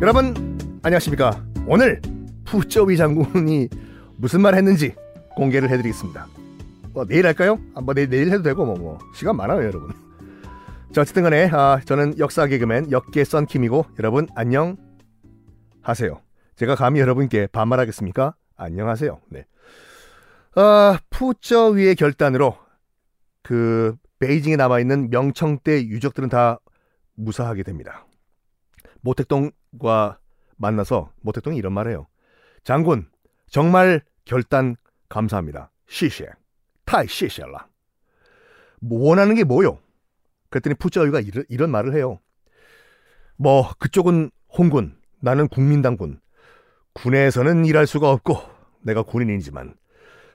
여러분 안녕하십니까? 오늘 푸쩌위 장군이 무슨 말 했는지 공개를 해드리겠습니다. 뭐 내일 할까요? 아, 뭐 내일, 내일 해도 되고 뭐, 뭐. 시간 많아요 여러분. 자 어쨌든 간에 아, 저는 역사 개그맨 역계 썬킴이고 여러분 안녕. 하세요. 제가 감히 여러분께 반말하겠습니까? 안녕하세요. 네. 아, 푸쩌위의 결단으로 그 베이징에 남아 있는 명청대 유적들은 다 무사하게 됩니다 모택동과 만나서 모택동이 이런 말해요. 장군 정말 결단 감사합니다. 시시에 타이 시시라. 뭐 원하는 게 뭐요? 그랬더니 푸쩌이가 이런, 이런 말을 해요. 뭐 그쪽은 홍군, 나는 국민당군. 군에서는 일할 수가 없고 내가 군인이지만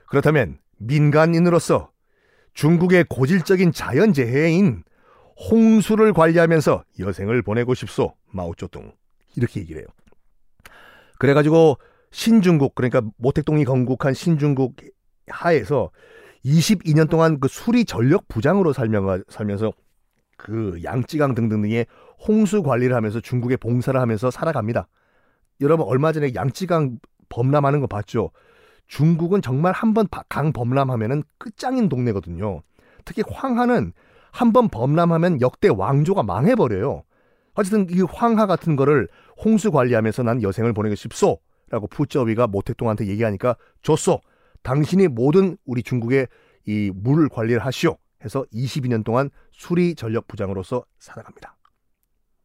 그렇다면 민간인으로서 중국의 고질적인 자연재해인 홍수를 관리하면서 여생을 보내고 싶소. 마오쩌둥. 이렇게 얘기를 해요. 그래가지고 신중국, 그러니까 모택동이 건국한 신중국 하에서 22년 동안 그 수리 전력 부장으로 살면서 그 양쯔강 등등 등의 홍수 관리를 하면서 중국에 봉사를 하면서 살아갑니다. 여러분 얼마 전에 양쯔강 범람하는 거 봤죠? 중국은 정말 한 번 강 범람하면은 끝장인 동네거든요. 특히 황하는 한 번 범람하면 역대 왕조가 망해버려요. 어쨌든 이 황하 같은 거를 홍수 관리하면서 난 여생을 보내고 싶소. 라고 푸쩌위가 모택동한테 얘기하니까 좋소. 당신이 모든 우리 중국의 이 물 관리를 하시오. 해서 22년 동안 수리 전력 부장으로서 살아갑니다.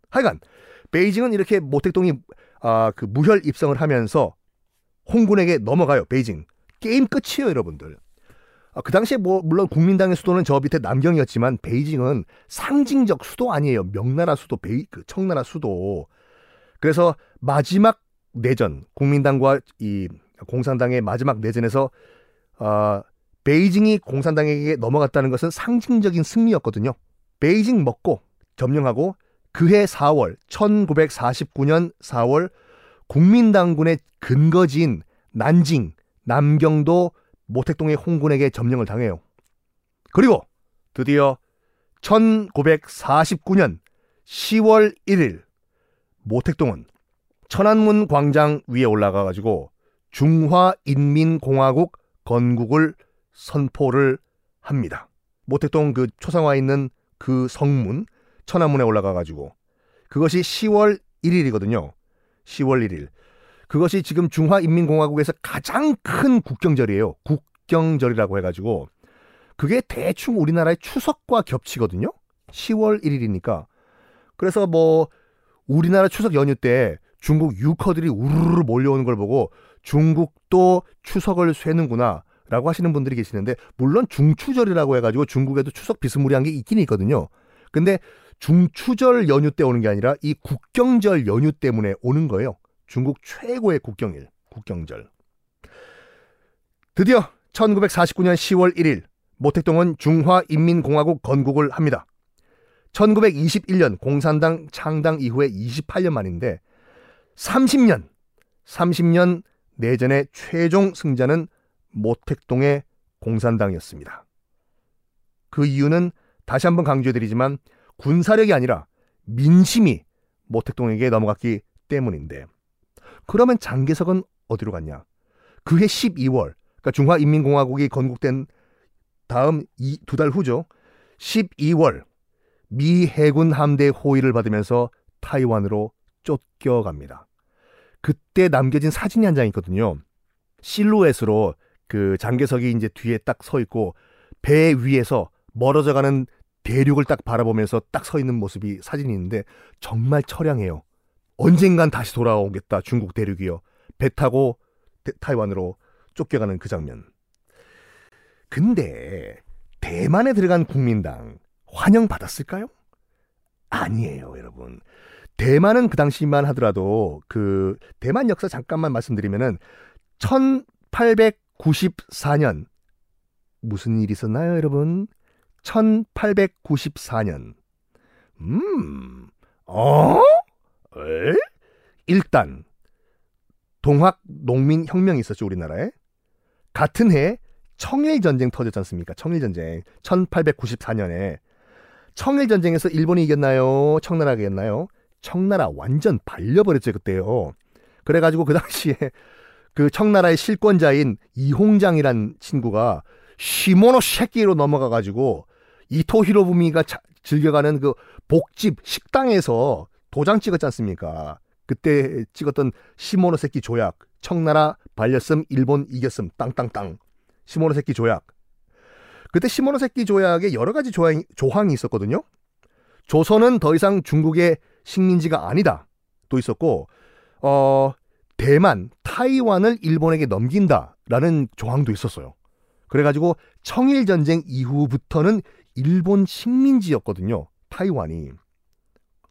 하여간 베이징은 이렇게 모택동이 아, 그 무혈 입성을 하면서 홍군에게 넘어가요. 베이징. 게임 끝이에요, 여러분들. 아, 그 당시에 뭐 물론 국민당의 수도는 저 밑에 남경이었지만 베이징은 상징적 수도 아니에요. 명나라 수도, 베이 그 청나라 수도. 그래서 마지막 내전 국민당과 이 공산당의 마지막 내전에서 아 베이징이 공산당에게 넘어갔다는 것은 상징적인 승리였거든요. 베이징 먹고 점령하고 그해 4월 1949년 4월 국민당군의 근거지인 난징, 남경도 모택동의 홍군에게 점령을 당해요. 그리고 드디어 1949년 10월 1일 모택동은 천안문 광장 위에 올라가 가지고 중화인민공화국 건국을 선포를 합니다. 모택동 그 초상화 있는 그 성문 천안문에 올라가 가지고 그것이 10월 1일이거든요. 10월 1일. 그것이 지금 중화인민공화국에서 가장 큰 국경절이에요. 국경절이라고 해가지고 그게 대충 우리나라의 추석과 겹치거든요. 10월 1일이니까. 그래서 뭐 우리나라 추석 연휴 때 중국 유커들이 우르르 몰려오는 걸 보고 중국도 추석을 쇠는구나 라고 하시는 분들이 계시는데 물론 중추절이라고 해가지고 중국에도 추석 비스무리한 게 있긴 있거든요. 근데 중추절 연휴 때 오는 게 아니라 이 국경절 연휴 때문에 오는 거예요. 중국 최고의 국경일, 국경절. 드디어 1949년 10월 1일 모택동은 중화인민공화국 건국을 합니다. 1921년 공산당 창당 이후에 28년 만인데 30년, 30년 내전의 최종 승자는 모택동의 공산당이었습니다. 그 이유는 다시 한번 강조해드리지만 군사력이 아니라 민심이 모택동에게 넘어갔기 때문인데 그러면 장개석은 어디로 갔냐? 그해 12월, 그러니까 중화인민공화국이 건국된 다음 두 달 후죠. 12월 미 해군 함대 호위를 받으면서 타이완으로 쫓겨갑니다. 그때 남겨진 사진이 한 장 있거든요. 실루엣으로 그 장개석이 이제 뒤에 딱 서 있고 배 위에서 멀어져 가는 대륙을 딱 바라보면서 딱 서 있는 모습이 사진이 있는데 정말 처량해요. 언젠간 다시 돌아오겠다 중국 대륙이요. 배 타고 타이완으로 쫓겨가는 그 장면. 근데 대만에 들어간 국민당 환영받았을까요? 아니에요, 여러분. 대만은 그 당시만 하더라도 그 대만 역사 잠깐만 말씀드리면은 1894년 무슨 일이 있었나요, 여러분? 1894년. 음. 어? 에? 일단 동학 농민 혁명이 있었죠 우리나라에 같은 해 청일 전쟁 터졌지 않습니까? 청일 전쟁 1894년에 청일 전쟁에서 일본이 이겼나요? 청나라가 이겼나요? 청나라 완전 발려버렸죠 그때요. 그래 가지고 그 당시에 그 청나라의 실권자인 이홍장이란 친구가 시모노 새끼로 넘어가 가지고 이토 히로부미가 자, 즐겨가는 그 복집 식당에서 도장 찍었지 않습니까? 그때 찍었던 시모노세키 조약, 청나라 발렸음, 일본 이겼음, 땅땅땅. 시모노세키 조약. 그때 시모노세키 조약에 여러 가지 조항, 조항이 있었거든요. 조선은 더 이상 중국의 식민지가 아니다. 또 있었고, 어, 대만, 타이완을 일본에게 넘긴다 라는 조항도 있었어요. 그래가지고 청일전쟁 이후부터는 일본 식민지였거든요. 타이완이.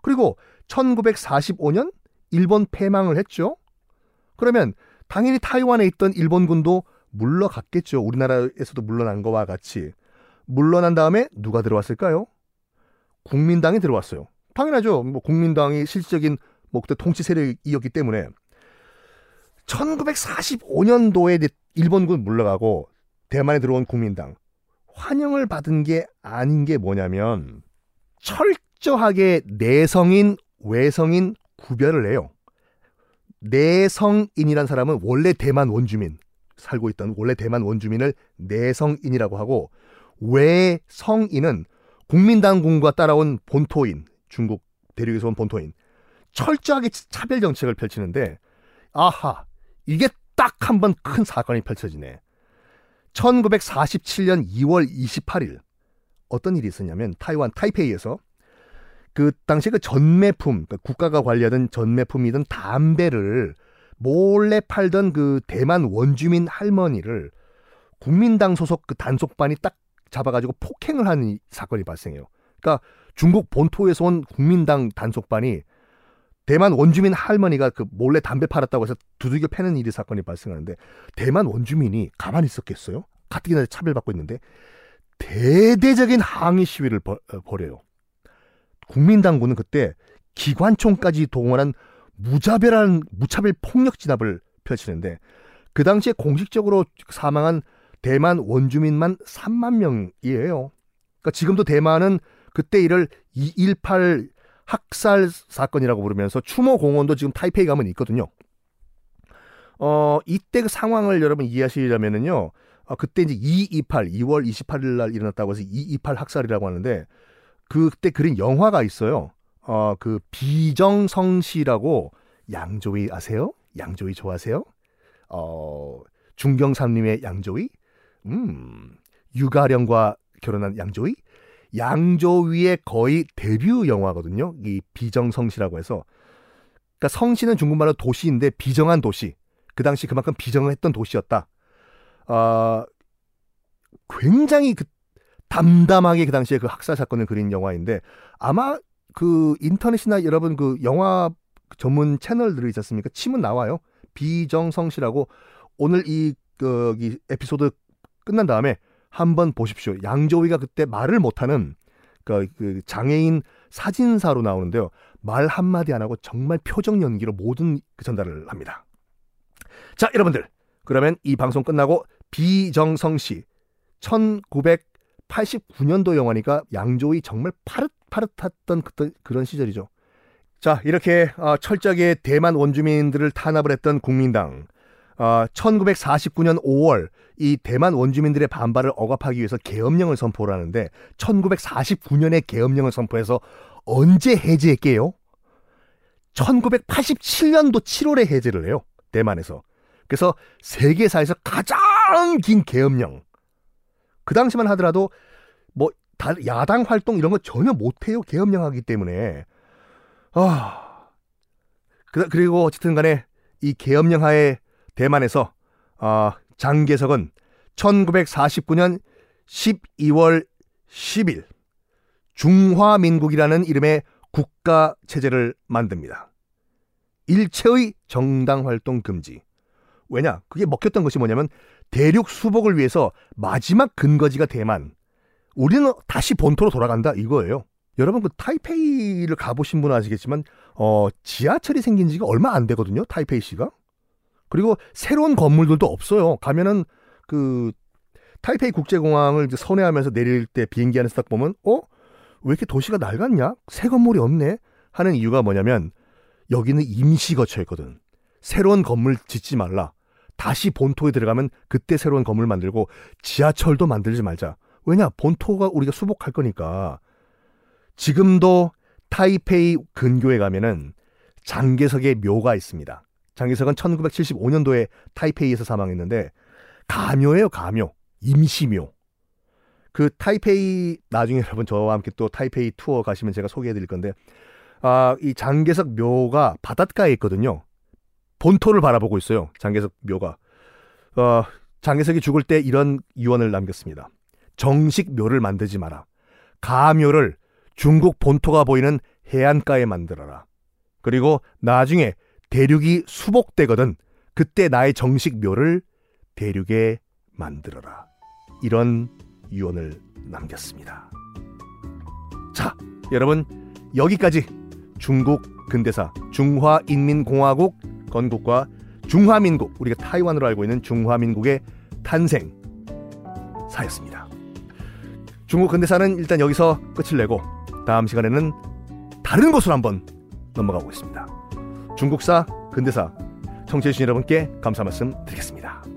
그리고 1945년 일본 패망을 했죠. 그러면 당연히 타이완에 있던 일본군도 물러갔겠죠. 우리나라에서도 물러난 거와 같이. 물러난 다음에 누가 들어왔을까요? 국민당이 들어왔어요. 당연하죠. 뭐 국민당이 실질적인 뭐 그때 통치 세력이었기 때문에 1945년도에 일본군 물러가고 대만에 들어온 국민당 환영을 받은 게 아닌 게 뭐냐면 철저하게 내성인 외성인 구별을 해요. 내성인이란 사람은 원래 대만 원주민 살고 있던 원래 대만 원주민을 내성인이라고 하고 외성인은 국민당군과 따라온 본토인 중국 대륙에서 온 본토인 철저하게 차별 정책을 펼치는데 아하 이게 딱 한 번 큰 사건이 펼쳐지네. 1947년 2월 28일 어떤 일이 있었냐면 타이완 타이페이에서 그 당시 그 전매품 그러니까 국가가 관리하던 전매품이던 담배를 몰래 팔던 그 대만 원주민 할머니를 국민당 소속 그 단속반이 딱 잡아가지고 폭행을 하는 사건이 발생해요. 그러니까 중국 본토에서 온 국민당 단속반이 대만 원주민 할머니가 그 몰래 담배 팔았다고 해서 두들겨 패는 일이 사건이 발생하는데 대만 원주민이 가만히 있었겠어요? 가뜩이나 차별받고 있는데 대대적인 항의 시위를 벌, 어, 벌여요. 국민당군은 그때 기관총까지 동원한 무자별한 무차별 폭력 진압을 펼치는데 그 당시에 공식적으로 사망한 대만 원주민만 3만 명이에요. 그러니까 지금도 대만은 그때 이를 218 학살 사건이라고 부르면서 추모 공원도 지금 타이페이 가면 있거든요. 어, 이때 그 상황을 여러분 이해하시려면은요. 어, 그때 이제 228, 2월 28일 날 일어났다고 해서 228 학살이라고 하는데 그때 그린 영화가 있어요. 어, 그 비정성시라고 양조위 아세요? 양조위 좋아하세요? 어, 중경삼림의 양조위? 음, 유가령과 결혼한 양조위? 양조위의 거의 데뷔 영화거든요. 이 비정성시라고 해서. 그러니까 성시는 중국말로 도시인데 비정한 도시. 그 당시 그만큼 비정했던 도시였다. 어, 굉장히 그 담담하게 그 당시에 그 학살 사건을 그린 영화인데 아마 그 인터넷이나 여러분 그 영화 전문 채널들이 있지 않습니까? 치면 나와요. 비정성시라고 오늘 이, 그, 이 에피소드 끝난 다음에 한번 보십시오. 양조위가 그때 말을 못하는 그, 그 장애인 사진사로 나오는데요. 말 한마디 안 하고 정말 표정 연기로 모든 그 전달을 합니다. 자, 여러분들. 그러면 이 방송 끝나고 비정성 씨 1989년도 영화니까 양조위 정말 파릇파릇했던 그런, 그런 시절이죠. 자, 이렇게 어, 철저하게 대만 원주민들을 탄압을 했던 국민당. 어, 1949년 5월 이 대만 원주민들의 반발을 억압하기 위해서 계엄령을 선포를 하는데 1949년에 계엄령을 선포해서 언제 해제했게요? 1987년도 7월에 해제를 해요. 대만에서. 그래서 세계사에서 가장 긴 계엄령. 그 당시만 하더라도 뭐 야당 활동 이런 거 전혀 못해요. 계엄령 하기 때문에. 아. 그리고 어쨌든 간에 이 계엄령 하에 대만에서 어, 장개석은 1949년 12월 10일 중화민국이라는 이름의 국가 체제를 만듭니다. 일체의 정당 활동 금지. 왜냐? 그게 먹혔던 것이 뭐냐면 대륙 수복을 위해서 마지막 근거지가 대만. 우리는 다시 본토로 돌아간다 이거예요. 여러분 그 타이페이를 가보신 분은 아시겠지만 어 지하철이 생긴 지가 얼마 안 되거든요. 타이페이시가. 그리고 새로운 건물들도 없어요. 가면은 그 타이페이 국제공항을 이제 선회하면서 내릴 때 비행기 안에서 딱 보면 어 왜 이렇게 도시가 낡았냐? 새 건물이 없네? 하는 이유가 뭐냐면 여기는 임시 거처였거든. 새로운 건물 짓지 말라. 다시 본토에 들어가면 그때 새로운 건물 만들고 지하철도 만들지 말자. 왜냐? 본토가 우리가 수복할 거니까. 지금도 타이페이 근교에 가면은 장계석의 묘가 있습니다. 장계석은 1975년도에 타이페이에서 사망했는데 가묘예요, 가묘. 임시묘. 그 타이페이 나중에 여러분 저와 함께 또 타이페이 투어 가시면 제가 소개해 드릴 건데 아, 이 장계석 묘가 바닷가에 있거든요. 본토를 바라보고 있어요. 장계석 묘가. 어, 장계석이 죽을 때 이런 유언을 남겼습니다. 정식 묘를 만들지 마라. 가묘를 중국 본토가 보이는 해안가에 만들어라. 그리고 나중에 대륙이 수복되거든 그때 나의 정식 묘를 대륙에 만들어라. 이런 유언을 남겼습니다. 자, 여러분 여기까지 중국 근대사 중화인민공화국 건국과 중화민국 우리가 타이완으로 알고 있는 중화민국의 탄생 사였습니다. 중국 근대사는 일단 여기서 끝을 내고 다음 시간에는 다른 곳으로 한번 넘어가 보겠습니다. 중국사 근대사 청취해주신 여러분께 감사 말씀 드리겠습니다.